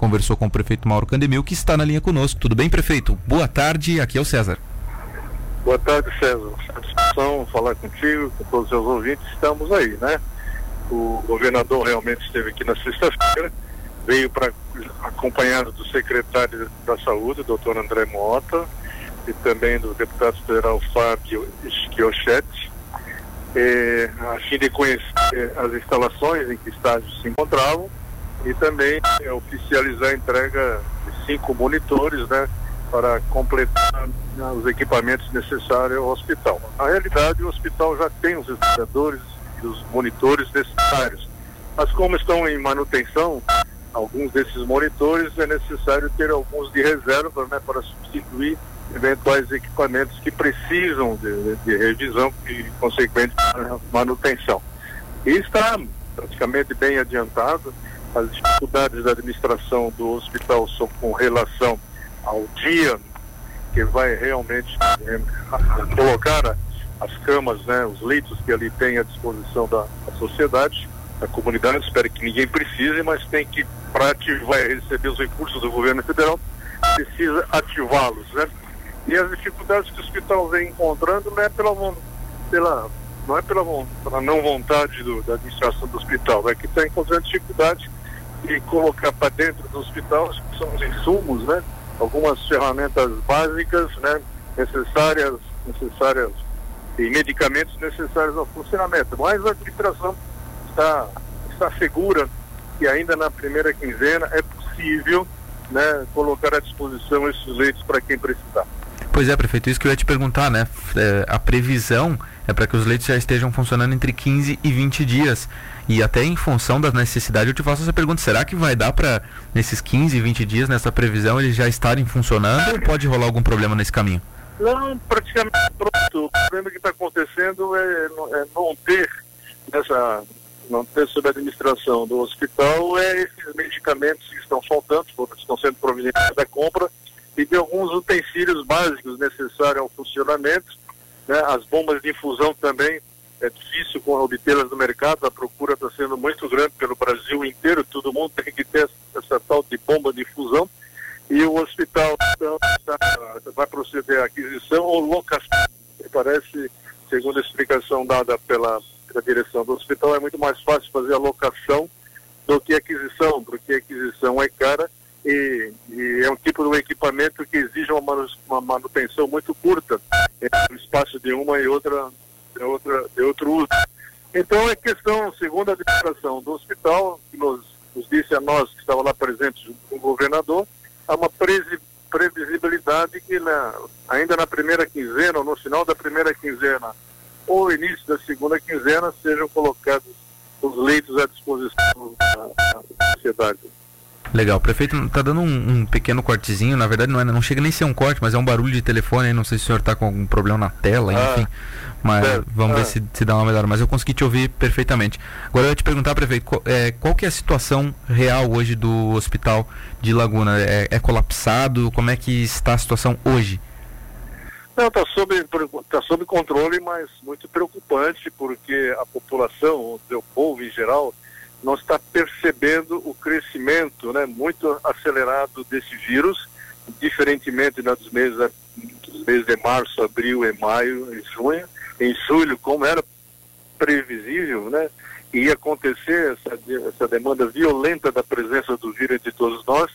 conversou com o prefeito Mauro Candemil, que está na linha conosco. Tudo bem, prefeito? Boa tarde, aqui é o César. Boa tarde, César. Satisfação falar contigo, com todos os seus ouvintes. Estamos aí, né? O governador realmente esteve aqui na sexta-feira, veio para acompanhado do secretário da Saúde, doutor André Mota, e também do deputado federal Fábio Schiochetti, eh, a fim de conhecer as instalações em que estágios se encontravam e também eh, oficializar a entrega de cinco monitores, né, para completar os equipamentos necessários ao hospital. Na realidade, o hospital já tem os respiradores e os monitores necessários, mas como estão em manutenção, alguns desses monitores é necessário ter alguns de reserva, né, para substituir eventuais equipamentos que precisam de, de revisão e, consequente, manutenção. E está praticamente bem adiantado. As dificuldades da administração do hospital são com relação ao dia que vai realmente é, colocar as camas, né, os leitos que ali tem à disposição da, da sociedade, da comunidade. Espero que ninguém precise, mas tem que, para ativar receber os recursos do governo federal, precisa ativá-los, né? E as dificuldades que o hospital vem encontrando não é pela, pela não é pela, pela não vontade do, da administração do hospital, é que está encontrando dificuldade de colocar para dentro do hospital são os insumos, né? Algumas ferramentas básicas, né? Necessárias, necessárias e medicamentos necessários ao funcionamento. Mas a administração está, está segura que ainda na primeira quinzena é possível né, colocar à disposição esses leitos para quem precisar. Pois é, prefeito, isso que eu ia te perguntar, né? É, a previsão é para que os leitos já estejam funcionando entre 15 e 20 dias. E até em função da necessidade, eu te faço essa pergunta: será que vai dar para, nesses 15 e 20 dias, nessa previsão, eles já estarem funcionando ou pode rolar algum problema nesse caminho? Não, praticamente pronto. O problema que está acontecendo é, é, não ter essa não ter sob administração do hospital é esses medicamentos que estão faltando, que estão sendo providenciados da compra e de alguns utensílios básicos necessários ao funcionamento. Né? As bombas de infusão também é difícil obtê-las no mercado, a procura está sendo muito grande pelo Brasil inteiro, todo mundo tem que ter essa tal de bomba de infusão. E o hospital então, tá, vai proceder à aquisição ou locação. Parece, segundo a explicação dada pela, pela direção do hospital, é muito mais fácil fazer a locação do que aquisição, porque aquisição é cara e, e, é um tipo de equipamento que exige uma, manu, uma manutenção muito curta, no espaço de uma e outra, de, outra, de outro uso. Então é questão, segundo a administração do hospital, que nos, nos disse a nós que estava lá presentes junto com o governador, há uma previsibilidade que na, ainda na primeira quinzena, ou no final da primeira quinzena, ou início da segunda quinzena, sejam colocados os leitos à disposição da sociedade. Legal, o prefeito está dando um, um, pequeno cortezinho, na verdade não, é, não chega nem a ser um corte, mas é um barulho de telefone aí, não sei se o senhor está com algum problema na tela, ah, enfim. Mas é, vamos ver se, se dá uma melhor. Mas eu consegui te ouvir perfeitamente. Agora eu ia te perguntar, prefeito, qual, é, qual que é a situação real hoje do hospital de Laguna? É, é colapsado? Como é que está a situação hoje? Não, está sob, tá sob controle, mas muito preocupante, porque a população, o povo em geral, não está percebendo o crescimento né, muito acelerado desse vírus, diferentemente dos meses, dos meses de março, abril e maio e junho. Em julho, como era previsível, né, ia acontecer essa, essa demanda violenta da presença do vírus entre todos nós,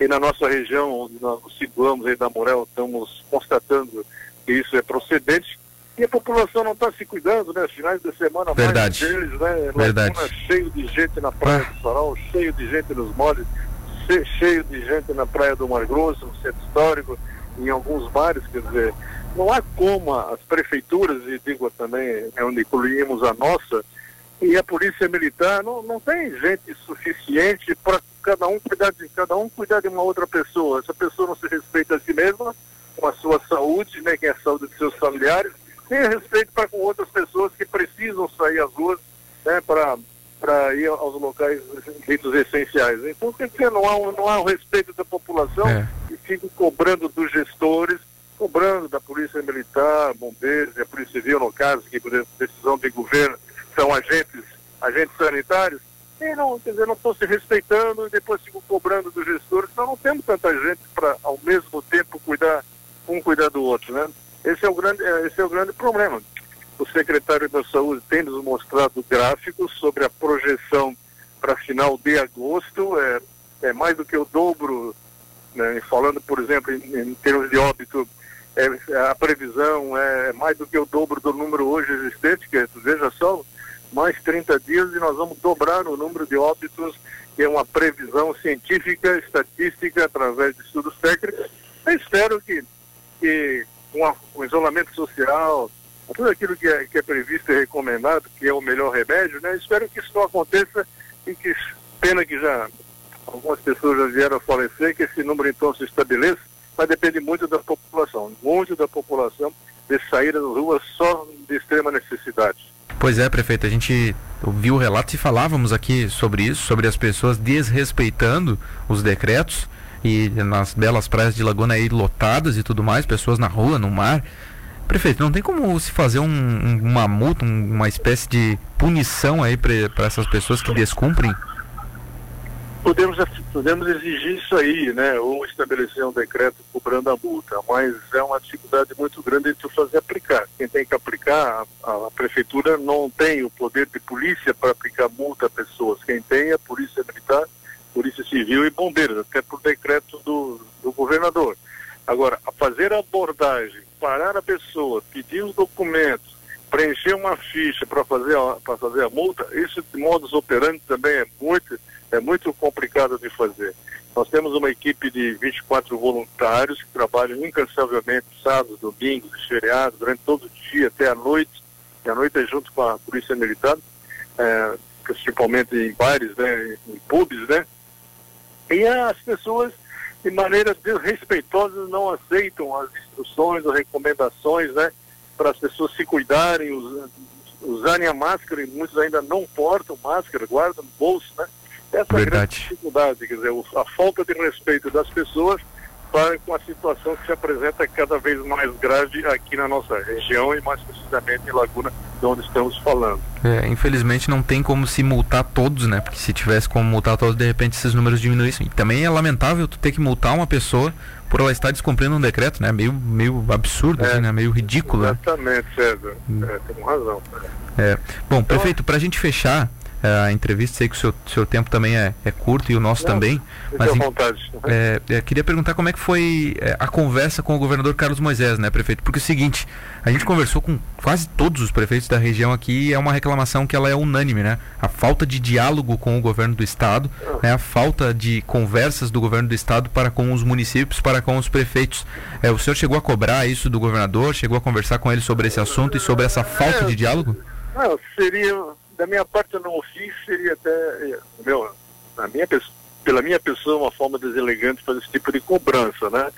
e na nossa região, onde nós situamos aí da Morel, estamos constatando que isso é procedente, e a população não está se cuidando, né? Finais de semana, Verdade. mais deles, né? Verdade. cheio de gente na praia ah. do Sarau, cheio de gente nos moles, cheio de gente na praia do Mar Grosso, no centro histórico, em alguns bares, quer dizer, não há como as prefeituras, e digo também, é onde incluímos a nossa, e a polícia militar, não, não tem gente suficiente para cada um cuidar de cada um cuidar de uma outra pessoa. Essa pessoa não se respeita a si mesma, com a sua saúde, né, que é a saúde dos seus familiares, tenha respeito para com outras pessoas que precisam sair às ruas né, para ir aos locais ditos essenciais. Então, tem que não há, não há um respeito da população é. e fica cobrando dos gestores, cobrando da Polícia Militar, Bombeiros e a Polícia Civil, no caso, que por decisão de governo são agentes, agentes sanitários, e não, quer dizer, não estão se respeitando e depois ficam cobrando dos gestores, então não temos tanta gente para ao mesmo tempo cuidar, um cuidar do outro, né? Esse é o grande, é, esse é o grande problema. O secretário da Saúde tem nos mostrado gráficos sobre a projeção para final de agosto, é, é mais do que o dobro, né? falando, por exemplo, em, em termos de óbito, é, a previsão é mais do que o dobro do número hoje existente, que veja só, mais 30 dias e nós vamos dobrar o número de óbitos, que é uma previsão científica, estatística, através de estudos técnicos. Eu espero que, que isolamento social, tudo aquilo que é, que é previsto e recomendado, que é o melhor remédio, né? Espero que isso não aconteça e que, pena que já algumas pessoas já vieram a falecer, que esse número então se estabeleça, mas depende muito da população, muito da população de sair das ruas só de extrema necessidade. Pois é, prefeito, a gente ouviu o relato e falávamos aqui sobre isso, sobre as pessoas desrespeitando os decretos e nas belas praias de Laguna aí lotadas e tudo mais, pessoas na rua, no mar. Prefeito, não tem como se fazer um, uma multa, uma espécie de punição aí para essas pessoas que descumprem Podemos, podemos exigir isso aí, né? Ou estabelecer um decreto cobrando a multa, mas é uma dificuldade muito grande de tu fazer aplicar. Quem tem que aplicar, a, a prefeitura não tem o poder de polícia para aplicar multa a pessoas. Quem tem é a polícia militar, polícia civil e bombeiros, até por decreto do, do governador. Agora, a fazer a abordagem, parar a pessoa, pedir os documentos, preencher uma ficha para fazer, a, fazer a multa, isso de modus operandi também é muito é muito complicado de fazer. Nós temos uma equipe de 24 voluntários que trabalham incansavelmente sábados, domingos feriados, durante todo o dia até a noite, e a noite é junto com a Polícia Militar, é, principalmente em bares, né, em pubs, né? E as pessoas, de maneira desrespeitosa, não aceitam as instruções ou recomendações, né? Para as pessoas se cuidarem, usarem a máscara, e muitos ainda não portam máscara, guardam no bolso, né? Essa Verdade. é a grande dificuldade, quer dizer, a falta de respeito das pessoas para com a situação que se apresenta cada vez mais grave aqui na nossa região e mais precisamente em Laguna, de onde estamos falando. É, infelizmente não tem como se multar todos, né? Porque se tivesse como multar todos, de repente esses números diminuíssem. E também é lamentável tu ter que multar uma pessoa por ela estar descumprindo um decreto, né? Meio, meio absurdo, é, assim, né? Meio ridículo. Né? Exatamente, César. Hum. É, tem razão. É. Bom, então, prefeito, para a gente fechar, a entrevista. Sei que o seu, seu tempo também é, é curto e o nosso Não, também. Mas vontade. É, é, queria perguntar como é que foi é, a conversa com o governador Carlos Moisés, né, prefeito? Porque é o seguinte, a gente conversou com quase todos os prefeitos da região aqui e é uma reclamação que ela é unânime, né? A falta de diálogo com o governo do estado, ah. né? a falta de conversas do governo do estado para com os municípios, para com os prefeitos. É, o senhor chegou a cobrar isso do governador? Chegou a conversar com ele sobre esse assunto e sobre essa falta de diálogo? Não, seria da minha parte eu não fiz, seria até, eh, meu, na minha, pela minha pessoa, uma forma deselegante fazer esse tipo de cobrança, né?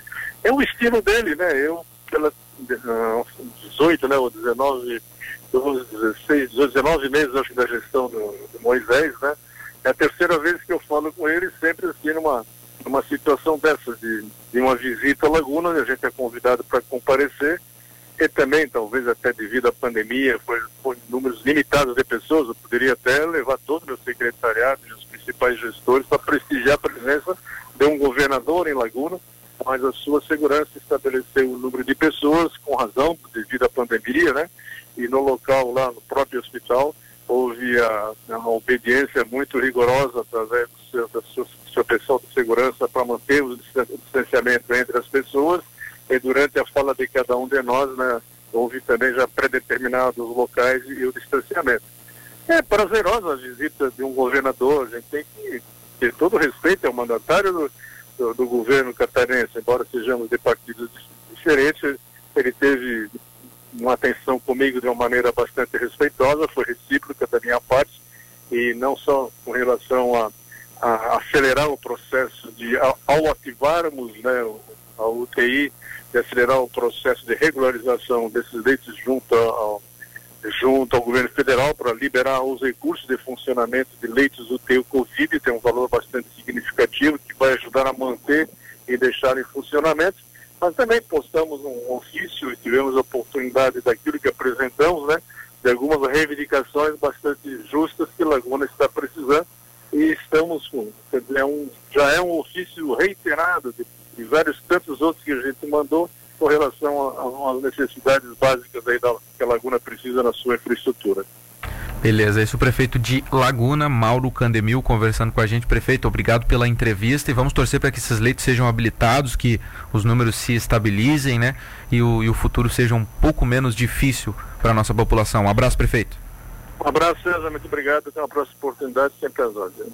É o estilo dele, né? Eu, pela 18, né, ou 19, 16, 19 meses, acho da gestão do, do Moisés, né? É a terceira vez que eu falo com ele, sempre assim, numa, numa situação dessa, de, de uma visita à Laguna, a gente é convidado para comparecer, e também, talvez até devido à pandemia, foi, foi números limitados de pessoas, eu poderia até levar todo o meu secretariado e os principais gestores para prestigiar a presença de um governador em Laguna, mas a sua segurança estabeleceu o número de pessoas, com razão, devido à pandemia, né? E no local lá, no próprio hospital, houve a, a obediência muito rigorosa através seu, do seu pessoal de segurança para manter o distanciamento entre as pessoas e durante a fala de cada um de nós, né, houve também já predeterminados locais e o distanciamento. É prazerosa a visita de um governador, a gente tem que ter todo respeito ao mandatário do, do, do governo catarinense, embora sejamos de partidos diferentes, ele teve uma atenção comigo de uma maneira bastante respeitosa, foi recíproca da minha parte, e não só com relação a, a acelerar o processo de, ao, ao ativarmos né, a UTI de acelerar o processo de regularização desses leitos junto ao, junto ao governo federal para liberar os recursos de funcionamento de leitos UTI Covid, tem um valor bastante significativo que vai ajudar a manter e deixar em funcionamento. Mas também postamos um ofício e tivemos a oportunidade daquilo que apresentamos, né, de algumas reivindicações bastante justas que Laguna está precisando é um ofício reiterado de, de vários tantos outros que a gente mandou com relação às necessidades básicas aí da, que a Laguna precisa na sua infraestrutura. Beleza, esse é o prefeito de Laguna, Mauro Candemil, conversando com a gente. Prefeito, obrigado pela entrevista e vamos torcer para que esses leitos sejam habilitados, que os números se estabilizem, né? E o, e o futuro seja um pouco menos difícil para a nossa população. Um abraço, prefeito. Um abraço, César, muito obrigado. Até uma próxima oportunidade, sempre às ordens.